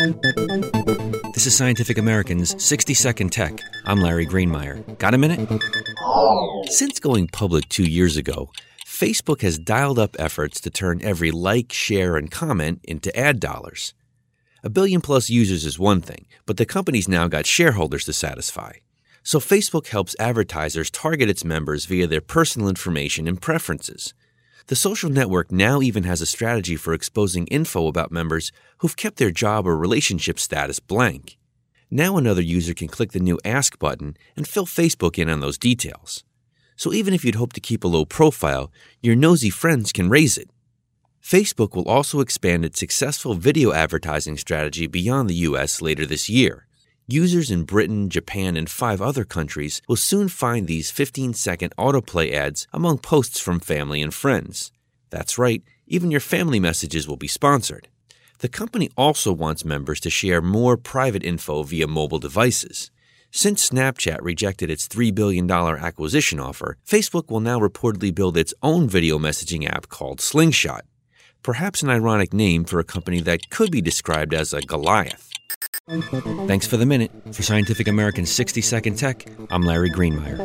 This is Scientific American's 60 Second Tech. I'm Larry Greenemeier. Got a minute? Since going public two years ago, Facebook has dialed up efforts to turn every like, share, and comment into ad dollars. A billion plus users is one thing, but the company's now got shareholders to satisfy. So Facebook helps advertisers target its members via their personal information and preferences. The social network now even has a strategy for exposing info about members who've kept their job or relationship status blank. Now another user can click the new Ask button and fill Facebook in on those details. So even if you'd hope to keep a low profile, your nosy friends can raise it. Facebook will also expand its successful video advertising strategy beyond the US later this year. Users in Britain, Japan, and five other countries will soon find these 15 second autoplay ads among posts from family and friends. That's right, even your family messages will be sponsored. The company also wants members to share more private info via mobile devices. Since Snapchat rejected its $3 billion acquisition offer, Facebook will now reportedly build its own video messaging app called Slingshot. Perhaps an ironic name for a company that could be described as a Goliath. Thanks for the minute. For Scientific American 60 Second Tech, I'm Larry Greenemeier.